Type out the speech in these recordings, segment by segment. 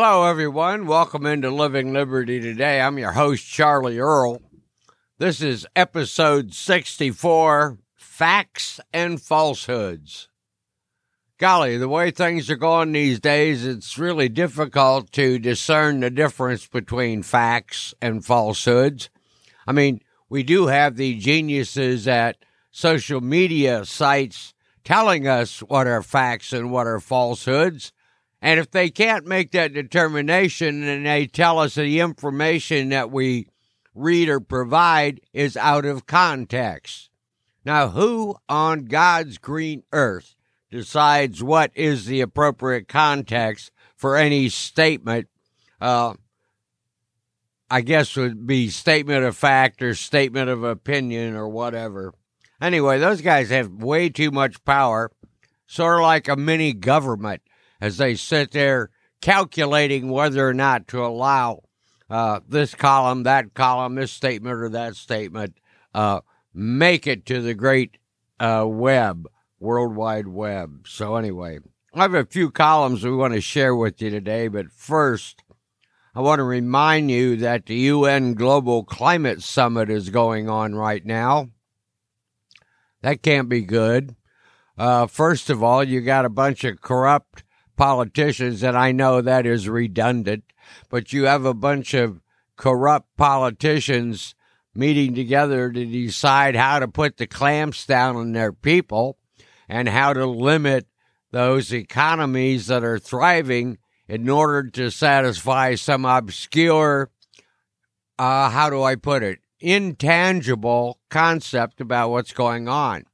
Hello, everyone. Welcome into Living Liberty today. I'm your host, Charlie Earl. This is episode 64 Facts and Falsehoods. Golly, the way things are going these days, it's really difficult to discern the difference between facts and falsehoods. I mean, we do have the geniuses at social media sites telling us what are facts and what are falsehoods. And if they can't make that determination and they tell us the information that we read or provide is out of context. Now, who on God's green earth decides what is the appropriate context for any statement? Uh, I guess would be statement of fact or statement of opinion or whatever. Anyway, those guys have way too much power, sort of like a mini government as they sit there calculating whether or not to allow uh, this column, that column, this statement, or that statement uh, make it to the great uh, web, World Wide Web. So, anyway, I have a few columns we want to share with you today, but first, I want to remind you that the UN Global Climate Summit is going on right now. That can't be good. Uh, first of all, you got a bunch of corrupt politicians, and I know that is redundant, but you have a bunch of corrupt politicians meeting together to decide how to put the clamps down on their people and how to limit those economies that are thriving in order to satisfy some obscure, uh, how do I put it, intangible concept about what's going on.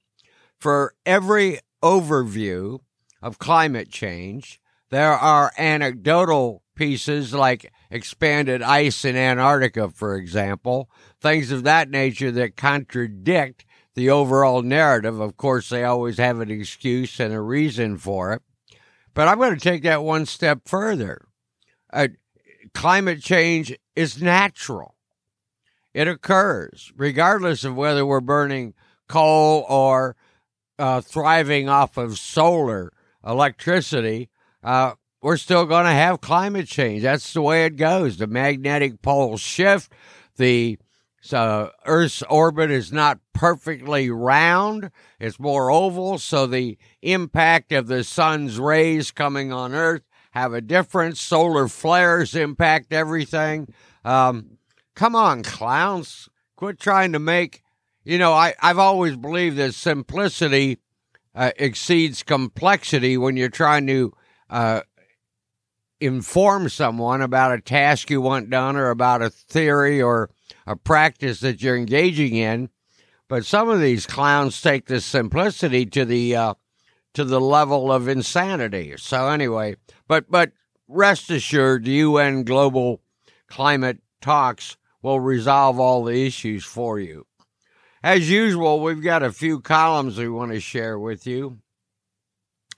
For every overview of climate change. There are anecdotal pieces like expanded ice in Antarctica, for example, things of that nature that contradict the overall narrative. Of course, they always have an excuse and a reason for it. But I'm going to take that one step further. Uh, climate change is natural. It occurs regardless of whether we're burning coal or uh, thriving off of solar electricity, uh, we're still going to have climate change. That's the way it goes. The magnetic poles shift. The uh, Earth's orbit is not perfectly round, it's more oval. So the impact of the sun's rays coming on Earth have a difference. Solar flares impact everything. Um, come on, clowns. Quit trying to make, you know, I, I've always believed that simplicity uh, exceeds complexity when you're trying to uh, inform someone about a task you want done or about a theory or a practice that you're engaging in. But some of these clowns take this simplicity to the uh, to the level of insanity. So anyway, but but rest assured, the UN global climate talks will resolve all the issues for you. As usual, we've got a few columns we want to share with you.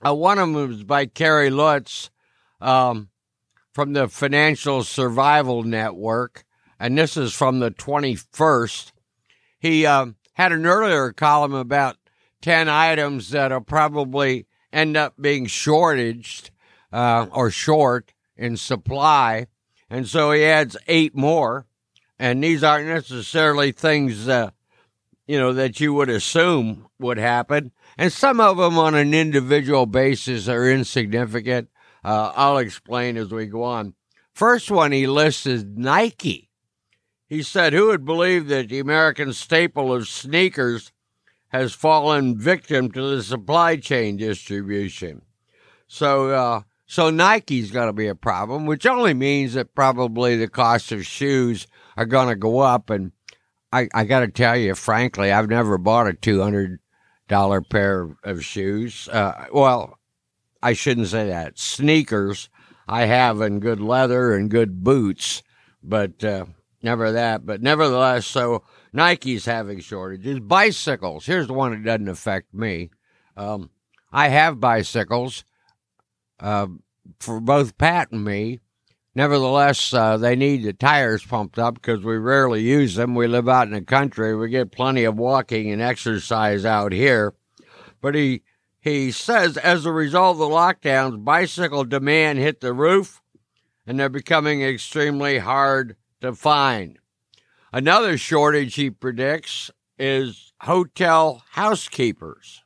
Uh, one of them is by Kerry Lutz um, from the Financial Survival Network, and this is from the 21st. He uh, had an earlier column about 10 items that'll probably end up being shortaged uh, or short in supply. And so he adds eight more. And these aren't necessarily things uh, you know, that you would assume would happen. And some of them on an individual basis are insignificant. Uh, I'll explain as we go on. First one he lists is Nike. He said, Who would believe that the American staple of sneakers has fallen victim to the supply chain distribution? So, uh, so Nike's going to be a problem, which only means that probably the cost of shoes are going to go up and I, I got to tell you, frankly, I've never bought a two hundred dollar pair of shoes. Uh, well, I shouldn't say that. Sneakers, I have in good leather and good boots, but uh, never that. But nevertheless, so Nike's having shortages. Bicycles. Here's the one that doesn't affect me. Um, I have bicycles uh, for both Pat and me. Nevertheless, uh, they need the tires pumped up because we rarely use them. We live out in the country. We get plenty of walking and exercise out here. But he he says as a result of the lockdowns, bicycle demand hit the roof, and they're becoming extremely hard to find. Another shortage he predicts is hotel housekeepers.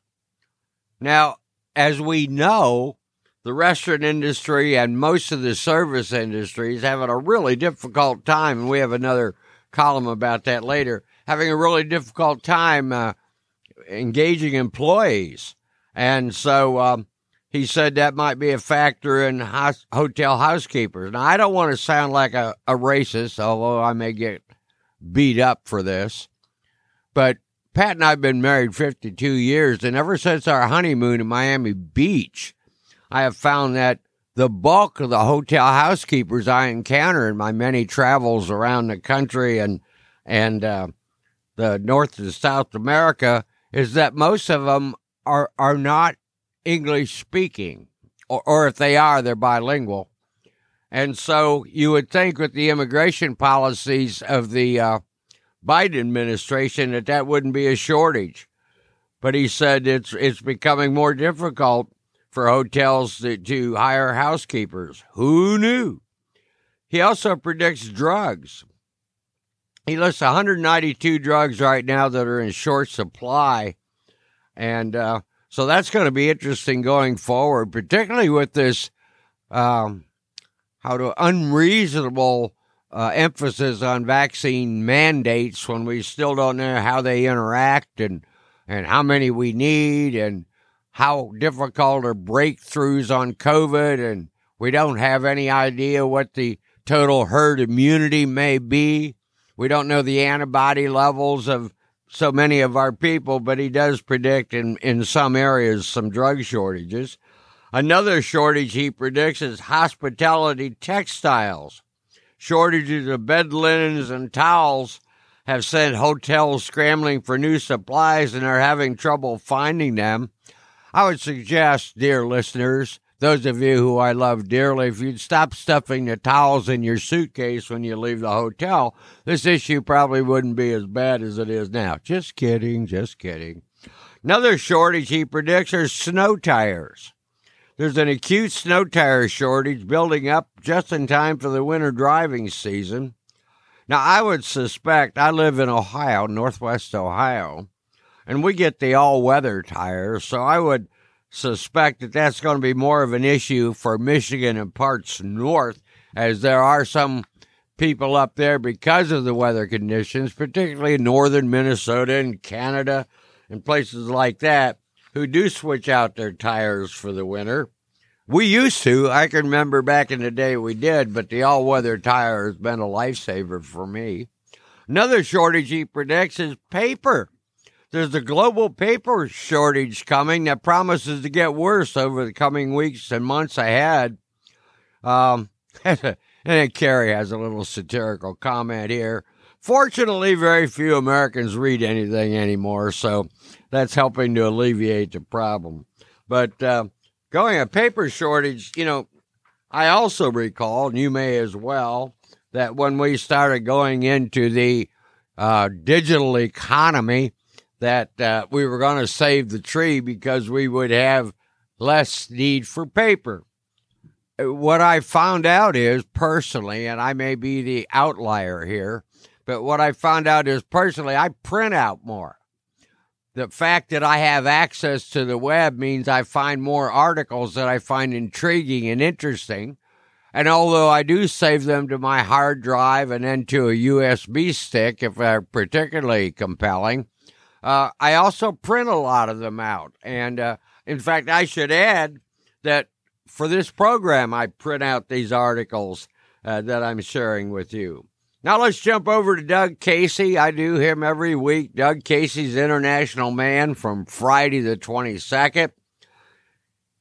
Now, as we know, the restaurant industry and most of the service industry is having a really difficult time, and we have another column about that later, having a really difficult time uh, engaging employees. And so um, he said that might be a factor in hotel housekeepers. Now, I don't want to sound like a, a racist, although I may get beat up for this, but Pat and I have been married 52 years, and ever since our honeymoon in Miami Beach, I have found that the bulk of the hotel housekeepers I encounter in my many travels around the country and and uh, the North and South America is that most of them are are not English speaking, or, or if they are, they're bilingual. And so you would think with the immigration policies of the uh, Biden administration that that wouldn't be a shortage. But he said it's it's becoming more difficult for hotels to, to hire housekeepers. Who knew? He also predicts drugs. He lists 192 drugs right now that are in short supply. And uh, so that's going to be interesting going forward, particularly with this um, how to unreasonable uh, emphasis on vaccine mandates when we still don't know how they interact and and how many we need and how difficult are breakthroughs on COVID, and we don't have any idea what the total herd immunity may be. We don't know the antibody levels of so many of our people, but he does predict in, in some areas some drug shortages. Another shortage he predicts is hospitality textiles. Shortages of bed linens and towels have sent hotels scrambling for new supplies and are having trouble finding them. I would suggest, dear listeners, those of you who I love dearly, if you'd stop stuffing the towels in your suitcase when you leave the hotel, this issue probably wouldn't be as bad as it is now. Just kidding, just kidding. Another shortage he predicts are snow tires. There's an acute snow tire shortage building up just in time for the winter driving season. Now, I would suspect I live in Ohio, northwest Ohio, and we get the all weather tires. So I would suspect that that's going to be more of an issue for Michigan and parts north, as there are some people up there because of the weather conditions, particularly in northern Minnesota and Canada and places like that, who do switch out their tires for the winter. We used to. I can remember back in the day we did, but the all weather tire has been a lifesaver for me. Another shortage he predicts is paper. There's a global paper shortage coming that promises to get worse over the coming weeks and months ahead. Um, and then Kerry has a little satirical comment here. Fortunately, very few Americans read anything anymore, so that's helping to alleviate the problem. But uh, going a paper shortage, you know, I also recall, and you may as well, that when we started going into the uh, digital economy, that uh, we were going to save the tree because we would have less need for paper. What I found out is personally, and I may be the outlier here, but what I found out is personally, I print out more. The fact that I have access to the web means I find more articles that I find intriguing and interesting. And although I do save them to my hard drive and then to a USB stick if they're particularly compelling, uh, I also print a lot of them out. And uh, in fact, I should add that for this program, I print out these articles uh, that I'm sharing with you. Now let's jump over to Doug Casey. I do him every week. Doug Casey's International Man from Friday the 22nd.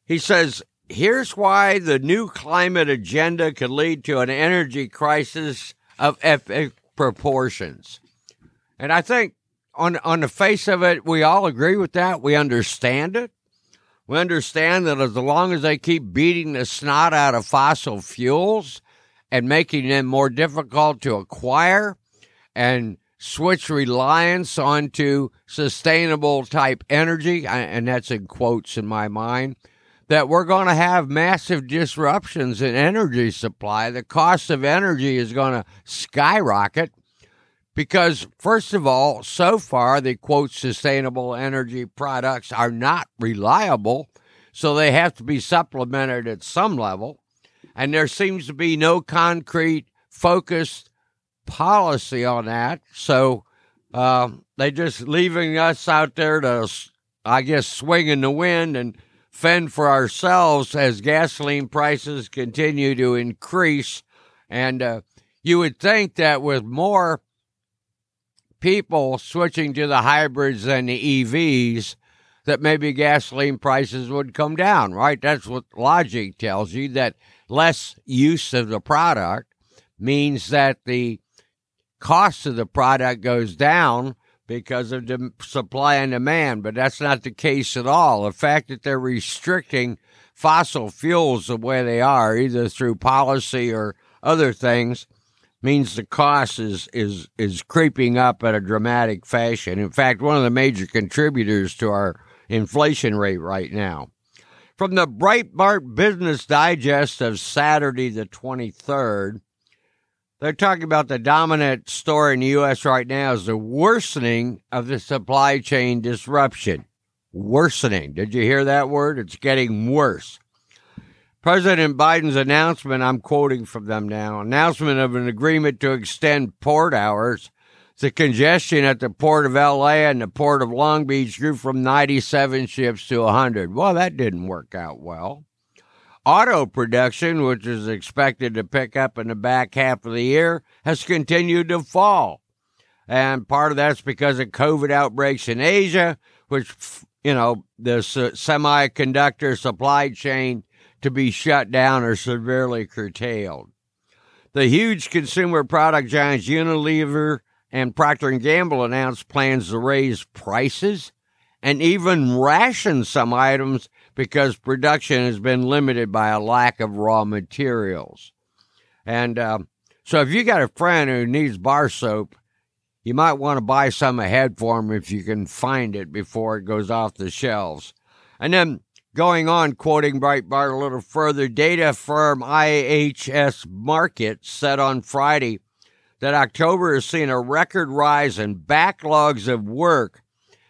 He says, Here's why the new climate agenda could lead to an energy crisis of epic proportions. And I think on on the face of it, we all agree with that. We understand it. We understand that as long as they keep beating the snot out of fossil fuels and making them more difficult to acquire and switch reliance onto sustainable type energy, and that's in quotes in my mind, that we're going to have massive disruptions in energy supply. The cost of energy is going to skyrocket because, first of all, so far the quote sustainable energy products are not reliable, so they have to be supplemented at some level. And there seems to be no concrete, focused policy on that. So uh, they just leaving us out there to, I guess, swing in the wind and fend for ourselves as gasoline prices continue to increase. And uh, you would think that with more people switching to the hybrids and the EVs, that maybe gasoline prices would come down, right? That's what logic tells you that less use of the product means that the cost of the product goes down because of the supply and demand, but that's not the case at all. The fact that they're restricting fossil fuels the way they are, either through policy or other things, means the cost is is is creeping up at a dramatic fashion. In fact, one of the major contributors to our inflation rate right now. From the Breitbart Business Digest of Saturday the 23rd, they're talking about the dominant story in the U.S. right now is the worsening of the supply chain disruption. Worsening. Did you hear that word? It's getting worse. President Biden's announcement, I'm quoting from them now, announcement of an agreement to extend port hours. The congestion at the port of LA and the port of Long Beach grew from 97 ships to 100. Well, that didn't work out well. Auto production, which is expected to pick up in the back half of the year, has continued to fall. And part of that's because of COVID outbreaks in Asia, which, you know, the semiconductor supply chain to be shut down or severely curtailed. The huge consumer product giants Unilever and Procter & Gamble announced plans to raise prices and even ration some items because production has been limited by a lack of raw materials. And uh, so, if you got a friend who needs bar soap, you might want to buy some ahead for him if you can find it before it goes off the shelves. And then going on, quoting Breitbart a little further, data firm IHS Markit said on Friday that October has seen a record rise in backlogs of work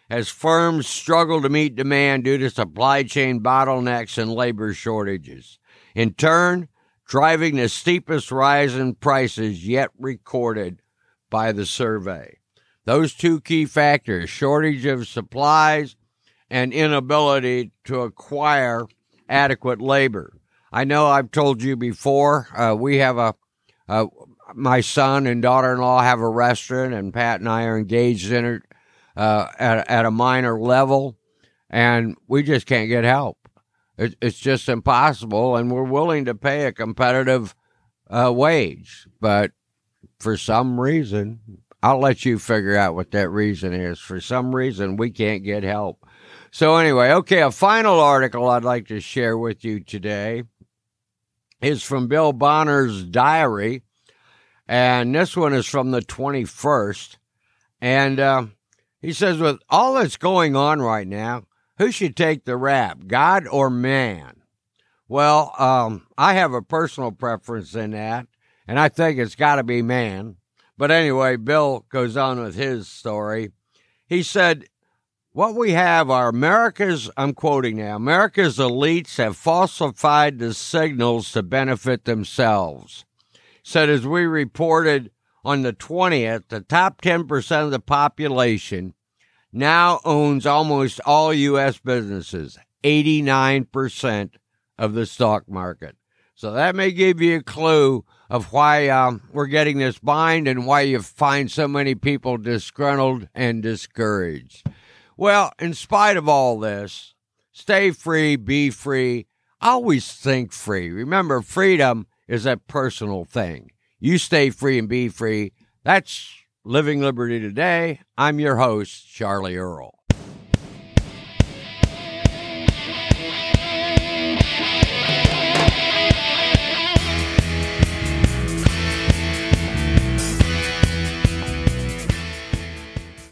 as firms struggle to meet demand due to supply chain bottlenecks and labor shortages. In turn, driving the steepest rise in prices yet recorded by the survey. Those two key factors shortage of supplies and inability to acquire adequate labor. I know I've told you before, uh, we have a, a my son and daughter in law have a restaurant, and Pat and I are engaged in it uh, at, at a minor level, and we just can't get help. It, it's just impossible, and we're willing to pay a competitive uh, wage, but for some reason, I'll let you figure out what that reason is. For some reason, we can't get help. So, anyway, okay, a final article I'd like to share with you today is from Bill Bonner's diary, and this one is from the 21st. And uh, he says, with all that's going on right now, who should take the rap, God or man? Well, um, I have a personal preference in that, and I think it's got to be man. But anyway, Bill goes on with his story. He said, What we have are America's, I'm quoting now, America's elites have falsified the signals to benefit themselves. Said, as we reported on the 20th, the top 10% of the population now owns almost all U.S. businesses, 89% of the stock market. So that may give you a clue of why um, we're getting this bind and why you find so many people disgruntled and discouraged. Well, in spite of all this, stay free, be free, always think free. Remember, freedom is a personal thing. You stay free and be free. That's Living Liberty Today. I'm your host, Charlie Earl.